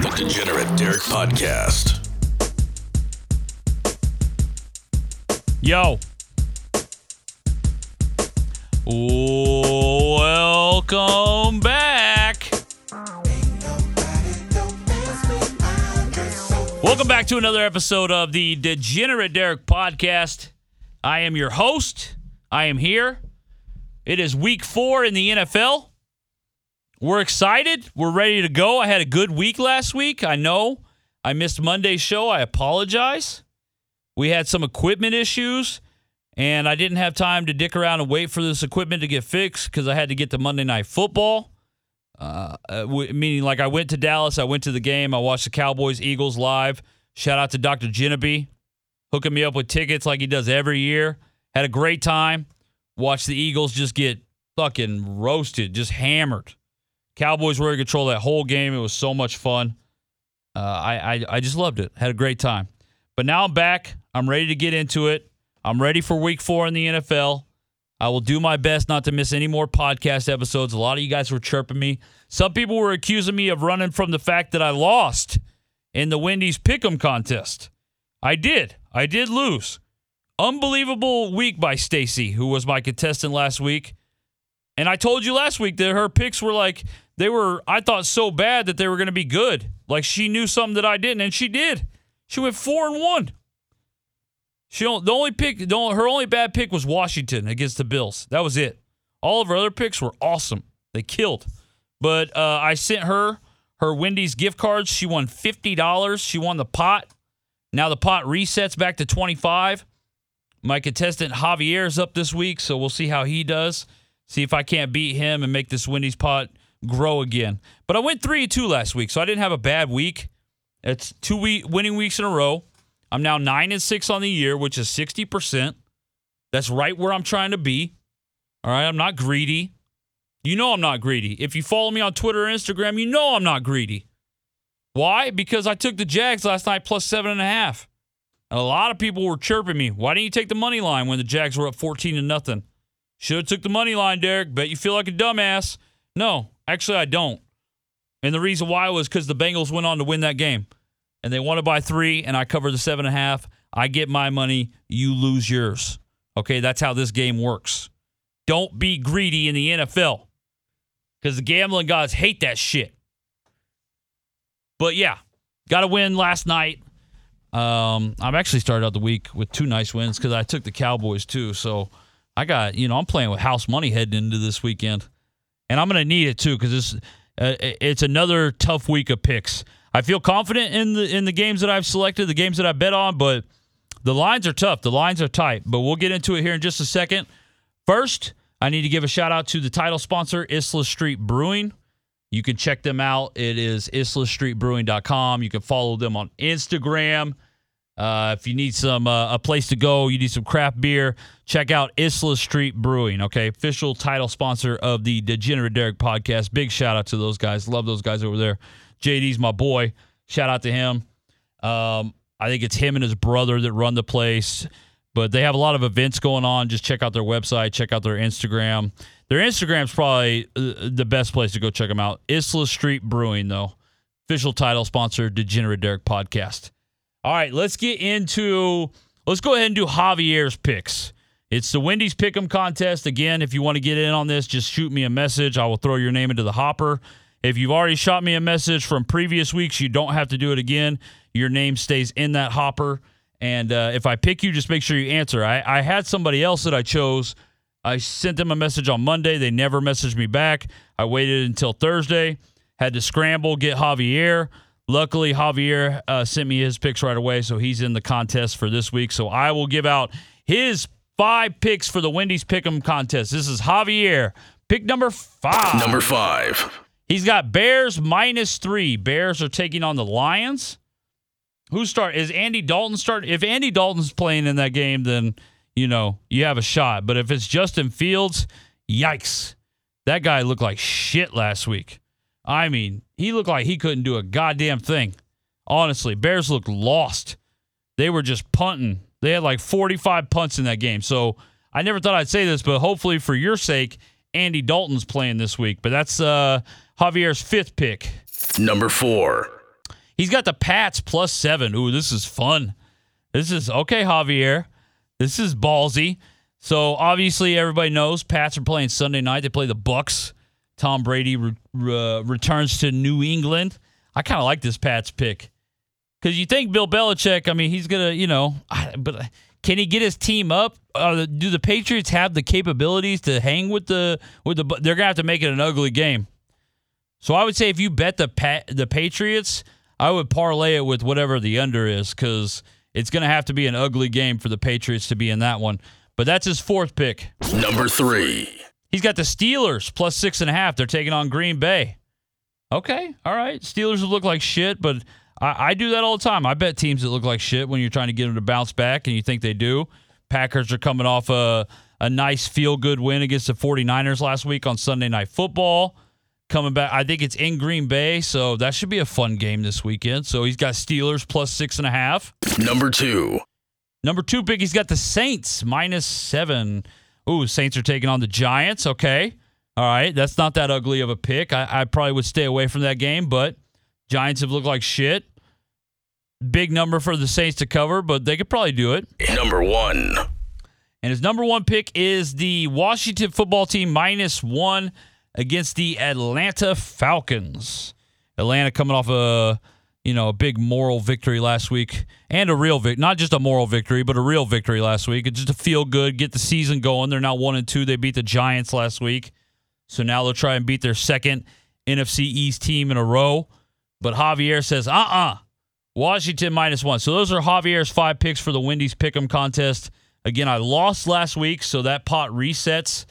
The Degenerate Derek Podcast. Yo. Welcome back. Welcome back to another episode of the Degenerate Derek Podcast. I am your host. I am here. It is week four in the NFL. We're excited. We're ready to go. I had a good week last week. I know I missed Monday's show. I apologize. We had some equipment issues, and I didn't have time to dick around and wait for this equipment to get fixed because I had to get to Monday Night Football. Uh, uh, w- meaning, like, I went to Dallas, I went to the game, I watched the Cowboys Eagles live. Shout out to Dr. Ginnaby, hooking me up with tickets like he does every year. Had a great time. Watched the Eagles just get fucking roasted, just hammered. Cowboys were in control that whole game. It was so much fun. Uh, I, I I just loved it. Had a great time. But now I'm back. I'm ready to get into it. I'm ready for week four in the NFL. I will do my best not to miss any more podcast episodes. A lot of you guys were chirping me. Some people were accusing me of running from the fact that I lost in the Wendy's Pick'em contest. I did. I did lose. Unbelievable week by Stacy, who was my contestant last week. And I told you last week that her picks were like they were I thought so bad that they were going to be good. Like she knew something that I didn't and she did. She went 4 and 1. She don't, the only pick the only, her only bad pick was Washington against the Bills. That was it. All of her other picks were awesome. They killed. But uh, I sent her her Wendy's gift cards. She won $50. She won the pot. Now the pot resets back to 25. My contestant Javier is up this week, so we'll see how he does. See if I can't beat him and make this Wendy's pot grow again. But I went 3 and 2 last week, so I didn't have a bad week. It's two week winning weeks in a row. I'm now 9 and 6 on the year, which is 60%. That's right where I'm trying to be. All right, I'm not greedy. You know I'm not greedy. If you follow me on Twitter or Instagram, you know I'm not greedy. Why? Because I took the Jags last night plus seven and a half. And a lot of people were chirping me. Why didn't you take the money line when the Jags were up 14 to nothing? Should have took the money line, Derek. Bet you feel like a dumbass. No, actually I don't. And the reason why was because the Bengals went on to win that game. And they won it by three, and I covered the seven and a half. I get my money, you lose yours. Okay, that's how this game works. Don't be greedy in the NFL. Because the gambling gods hate that shit. But yeah, got a win last night. Um, I've actually started out the week with two nice wins because I took the Cowboys too. So I got, you know, I'm playing with house money heading into this weekend, and I'm gonna need it too because it's uh, it's another tough week of picks. I feel confident in the in the games that I've selected, the games that I bet on, but the lines are tough. The lines are tight. But we'll get into it here in just a second. First, I need to give a shout out to the title sponsor, Isla Street Brewing. You can check them out. It is islastreetbrewing.com. You can follow them on Instagram. Uh, if you need some uh, a place to go, you need some craft beer, check out Isla Street Brewing. Okay, official title sponsor of the Degenerate Derek podcast. Big shout out to those guys. Love those guys over there. JD's my boy. Shout out to him. Um, I think it's him and his brother that run the place, but they have a lot of events going on. Just check out their website, check out their Instagram. Their Instagram's probably uh, the best place to go check them out. Isla Street Brewing, though, official title sponsor, Degenerate Derek podcast. All right, let's get into. Let's go ahead and do Javier's picks. It's the Wendy's Pick'em contest. Again, if you want to get in on this, just shoot me a message. I will throw your name into the hopper. If you've already shot me a message from previous weeks, you don't have to do it again. Your name stays in that hopper. And uh, if I pick you, just make sure you answer. I, I had somebody else that I chose. I sent them a message on Monday. They never messaged me back. I waited until Thursday, had to scramble, get Javier. Luckily, Javier uh, sent me his picks right away, so he's in the contest for this week. So I will give out his five picks for the Wendy's Pick'em contest. This is Javier, pick number five. Number five. He's got Bears minus three. Bears are taking on the Lions. Who start? Is Andy Dalton start? If Andy Dalton's playing in that game, then you know you have a shot. But if it's Justin Fields, yikes! That guy looked like shit last week. I mean, he looked like he couldn't do a goddamn thing. Honestly, Bears looked lost. They were just punting. They had like 45 punts in that game. So I never thought I'd say this, but hopefully for your sake, Andy Dalton's playing this week. But that's uh, Javier's fifth pick. Number four. He's got the Pats plus seven. Ooh, this is fun. This is okay, Javier. This is ballsy. So obviously, everybody knows Pats are playing Sunday night. They play the Bucs. Tom Brady re- re- returns to New England. I kind of like this Pats pick because you think Bill Belichick. I mean, he's gonna, you know, but can he get his team up? Uh, do the Patriots have the capabilities to hang with the with the? They're gonna have to make it an ugly game. So I would say if you bet the pa- the Patriots, I would parlay it with whatever the under is because it's gonna have to be an ugly game for the Patriots to be in that one. But that's his fourth pick. Number three. He's got the Steelers plus six and a half. They're taking on Green Bay. Okay, all right. Steelers look like shit, but I, I, do that all the time. I bet teams that look like shit when you're trying to get them to bounce back, and you think they do. Packers are coming off a, a nice feel good win against the 49ers last week on Sunday Night Football. Coming back, I think it's in Green Bay, so that should be a fun game this weekend. So he's got Steelers plus six and a half. Number two. Number two big. he's got the Saints minus seven. Ooh, Saints are taking on the Giants. Okay. All right. That's not that ugly of a pick. I, I probably would stay away from that game, but Giants have looked like shit. Big number for the Saints to cover, but they could probably do it. Number one. And his number one pick is the Washington football team minus one against the Atlanta Falcons. Atlanta coming off a you know, a big moral victory last week and a real victory, not just a moral victory, but a real victory last week. It's just to feel good, get the season going. They're now one and two. They beat the Giants last week. So now they'll try and beat their second NFC East team in a row. But Javier says, uh uh Washington minus one. So those are Javier's five picks for the Wendy's Pick'em contest. Again, I lost last week, so that pot resets.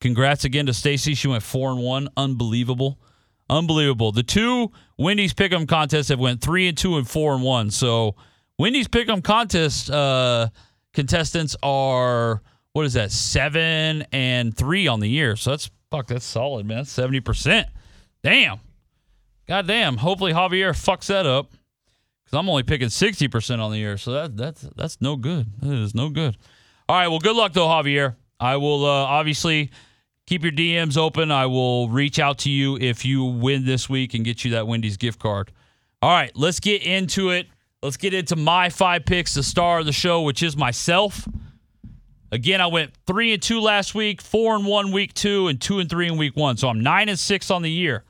Congrats again to Stacy. She went four and one. Unbelievable. Unbelievable. The two Wendy's Pick'em contests have went three and two and four and one. So Wendy's Pick'em contest uh, contestants are what is that seven and three on the year. So that's fuck. That's solid, man. Seventy percent. Damn. God damn. Hopefully Javier fucks that up because I'm only picking sixty percent on the year. So that that's that's no good. That is no good. All right. Well, good luck though, Javier. I will uh, obviously keep your DMs open. I will reach out to you if you win this week and get you that Wendy's gift card. All right, let's get into it. Let's get into my five picks, the star of the show, which is myself. Again, I went three and two last week, four and one week two, and two and three in week one. So I'm nine and six on the year.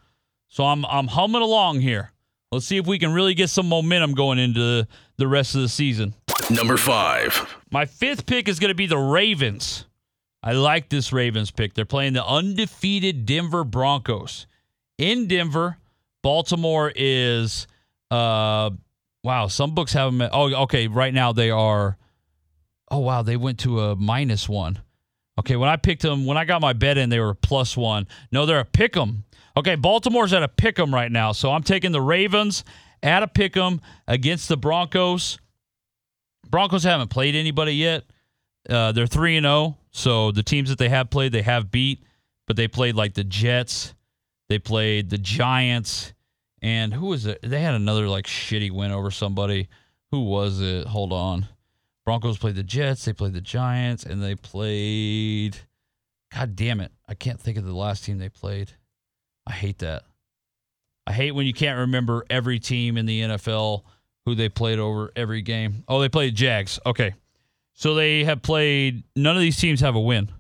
So I'm I'm humming along here. Let's see if we can really get some momentum going into the rest of the season. Number five. My fifth pick is going to be the Ravens. I like this Ravens pick. They're playing the undefeated Denver Broncos in Denver. Baltimore is uh wow, some books have them at, oh okay, right now they are oh wow, they went to a minus 1. Okay, when I picked them, when I got my bet in, they were plus 1. No, they're a pick 'em. Okay, Baltimore's at a pick 'em right now. So I'm taking the Ravens at a pick 'em against the Broncos. Broncos haven't played anybody yet. Uh, they're 3 and 0. So the teams that they have played, they have beat, but they played like the Jets, they played the Giants, and who was it? They had another like shitty win over somebody. Who was it? Hold on. Broncos played the Jets, they played the Giants, and they played. God damn it. I can't think of the last team they played. I hate that. I hate when you can't remember every team in the NFL who they played over every game. Oh, they played Jags. Okay. So they have played. None of these teams have a win.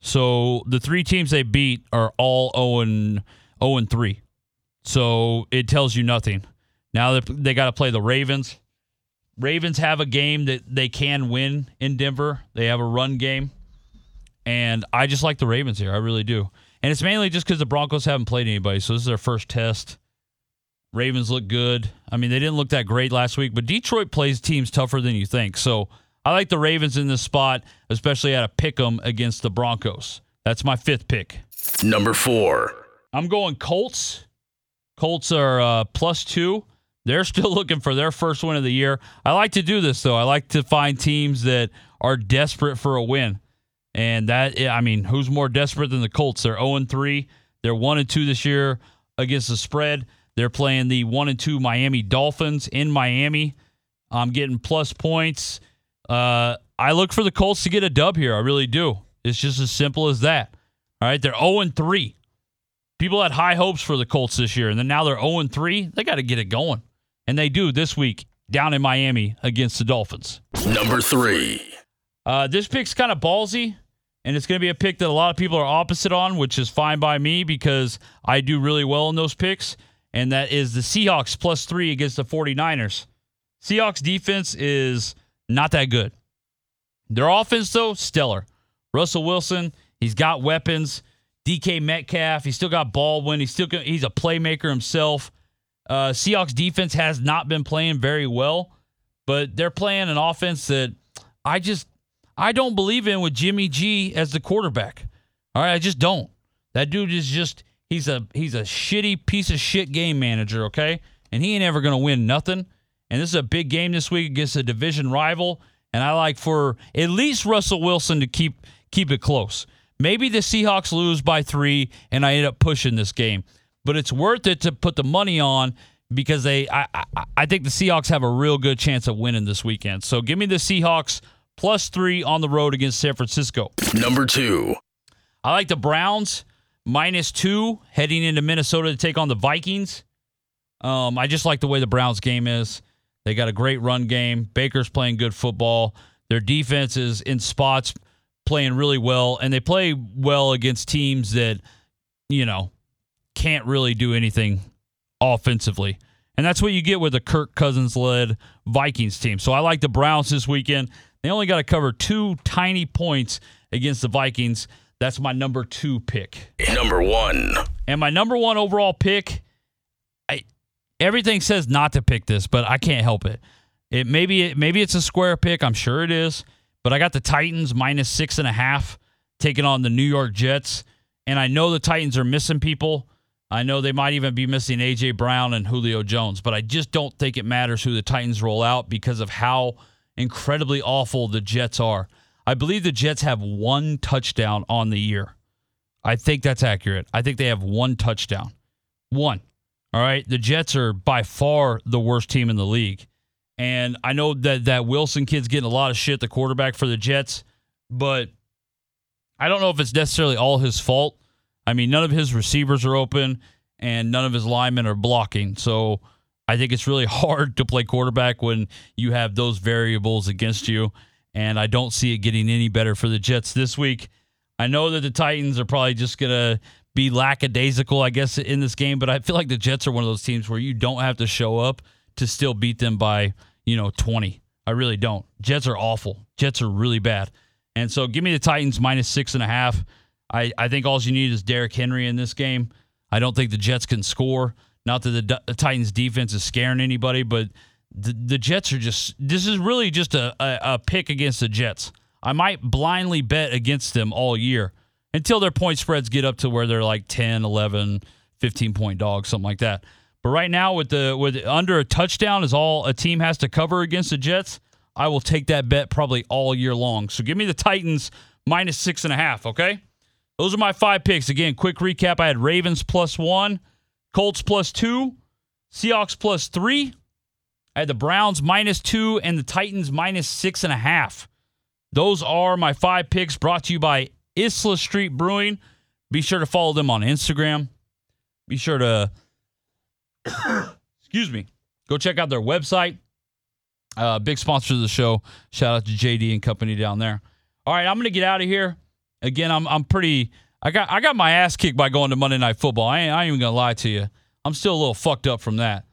So the three teams they beat are all 0 and 0 and 3. So it tells you nothing. Now they got to play the Ravens. Ravens have a game that they can win in Denver. They have a run game. And I just like the Ravens here. I really do. And it's mainly just because the Broncos haven't played anybody. So this is their first test. Ravens look good. I mean, they didn't look that great last week, but Detroit plays teams tougher than you think. So I like the Ravens in this spot, especially at a pick 'em against the Broncos. That's my fifth pick. Number four. I'm going Colts. Colts are uh, plus two. They're still looking for their first win of the year. I like to do this though. I like to find teams that are desperate for a win, and that I mean, who's more desperate than the Colts? They're 0 3. They're one and two this year against the spread. They're playing the one and two Miami Dolphins in Miami. I'm getting plus points. Uh, I look for the Colts to get a dub here. I really do. It's just as simple as that. All right, they're 0 3. People had high hopes for the Colts this year, and then now they're 0 3. They got to get it going. And they do this week down in Miami against the Dolphins. Number three. Uh, this pick's kind of ballsy, and it's going to be a pick that a lot of people are opposite on, which is fine by me because I do really well in those picks. And that is the Seahawks plus three against the 49ers. Seahawks defense is not that good. Their offense, though, stellar. Russell Wilson, he's got weapons. DK Metcalf, he's still got Baldwin. He's still he's a playmaker himself. Uh, Seahawks defense has not been playing very well, but they're playing an offense that I just I don't believe in with Jimmy G as the quarterback. All right, I just don't. That dude is just he's a he's a shitty piece of shit game manager, okay? And he ain't ever gonna win nothing. And this is a big game this week against a division rival. And I like for at least Russell Wilson to keep keep it close. Maybe the Seahawks lose by three and I end up pushing this game. But it's worth it to put the money on because they I, I, I think the Seahawks have a real good chance of winning this weekend. So give me the Seahawks plus three on the road against San Francisco. Number two. I like the Browns minus two heading into Minnesota to take on the Vikings. Um, I just like the way the Browns game is. They got a great run game. Baker's playing good football. Their defense is in spots playing really well, and they play well against teams that, you know, can't really do anything offensively. And that's what you get with a Kirk Cousins led Vikings team. So I like the Browns this weekend. They only got to cover two tiny points against the Vikings. That's my number two pick. Number one. And my number one overall pick, everything says not to pick this, but I can't help it. It maybe it maybe it's a square pick. I'm sure it is. But I got the Titans minus six and a half taking on the New York Jets. And I know the Titans are missing people. I know they might even be missing A.J. Brown and Julio Jones, but I just don't think it matters who the Titans roll out because of how incredibly awful the Jets are. I believe the Jets have one touchdown on the year. I think that's accurate. I think they have one touchdown. One. All right. The Jets are by far the worst team in the league. And I know that that Wilson kid's getting a lot of shit, the quarterback for the Jets, but I don't know if it's necessarily all his fault. I mean, none of his receivers are open and none of his linemen are blocking. So I think it's really hard to play quarterback when you have those variables against you. And I don't see it getting any better for the Jets this week. I know that the Titans are probably just going to be lackadaisical, I guess, in this game, but I feel like the Jets are one of those teams where you don't have to show up to still beat them by, you know, 20. I really don't. Jets are awful. Jets are really bad. And so give me the Titans minus six and a half. I, I think all you need is Derrick Henry in this game. I don't think the Jets can score. Not that the, the Titans defense is scaring anybody, but the, the Jets are just, this is really just a, a, a pick against the Jets. I might blindly bet against them all year until their point spreads get up to where they're like 10, 11, 15 point dogs, something like that. But right now, with the with under a touchdown is all a team has to cover against the Jets, I will take that bet probably all year long. So give me the Titans minus six and a half, okay? Those are my five picks. Again, quick recap. I had Ravens plus one, Colts plus two, Seahawks plus three. I had the Browns minus two and the Titans minus six and a half. Those are my five picks brought to you by Isla Street Brewing. Be sure to follow them on Instagram. Be sure to, excuse me, go check out their website. Uh, big sponsor of the show. Shout out to JD and company down there. All right, I'm to get out of here. Again, I'm I'm pretty. I got I got my ass kicked by going to Monday Night Football. I ain't, I ain't even gonna lie to you. I'm still a little fucked up from that.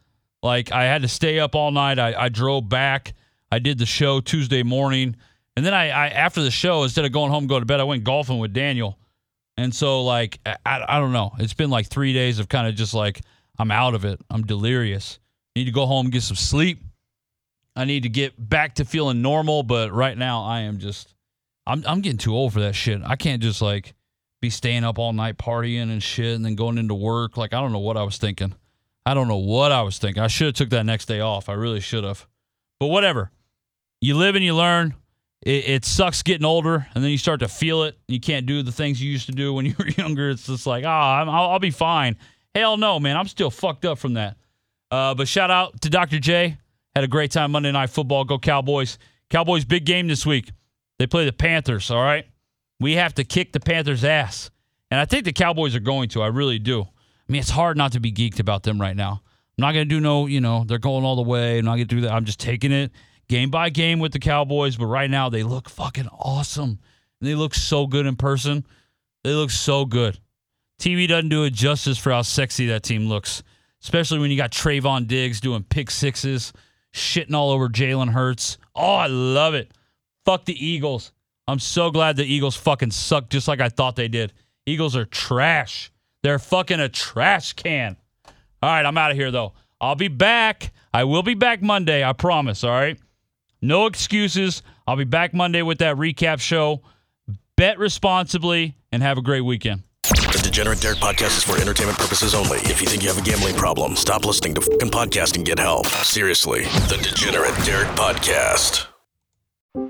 Like I had to stay up all night. I, I drove back. I did the show Tuesday morning. And then I, I after the show, instead of going home go to bed, I went golfing with Daniel. And so like I, I don't know. It's been like three days of kind of just like I'm out of it. I'm delirious. Need to go home and get some sleep. I need to get back to feeling normal, but right now I am just I'm I'm getting too old for that shit. I can't just like be staying up all night partying and shit and then going into work. Like I don't know what I was thinking. I don't know what I was thinking. I should have took that next day off. I really should have. But whatever. You live and you learn. It, it sucks getting older, and then you start to feel it. You can't do the things you used to do when you were younger. It's just like, ah, oh, I'll, I'll be fine. Hell no, man. I'm still fucked up from that. Uh, but shout out to Dr. J. Had a great time Monday Night Football. Go Cowboys. Cowboys big game this week. They play the Panthers, all right? We have to kick the Panthers' ass. And I think the Cowboys are going to. I really do. I mean, it's hard not to be geeked about them right now. I'm not going to do no, you know, they're going all the way. I'm not going to do that. I'm just taking it game by game with the Cowboys. But right now, they look fucking awesome. They look so good in person. They look so good. TV doesn't do it justice for how sexy that team looks, especially when you got Trevon Diggs doing pick sixes, shitting all over Jalen Hurts. Oh, I love it. Fuck the Eagles. I'm so glad the Eagles fucking suck just like I thought they did. Eagles are trash. They're fucking a trash can. All right, I'm out of here though. I'll be back. I will be back Monday. I promise. All right. No excuses. I'll be back Monday with that recap show. Bet responsibly and have a great weekend. The Degenerate Derek podcast is for entertainment purposes only. If you think you have a gambling problem, stop listening to fucking podcast and get help. Seriously. The Degenerate Derek podcast.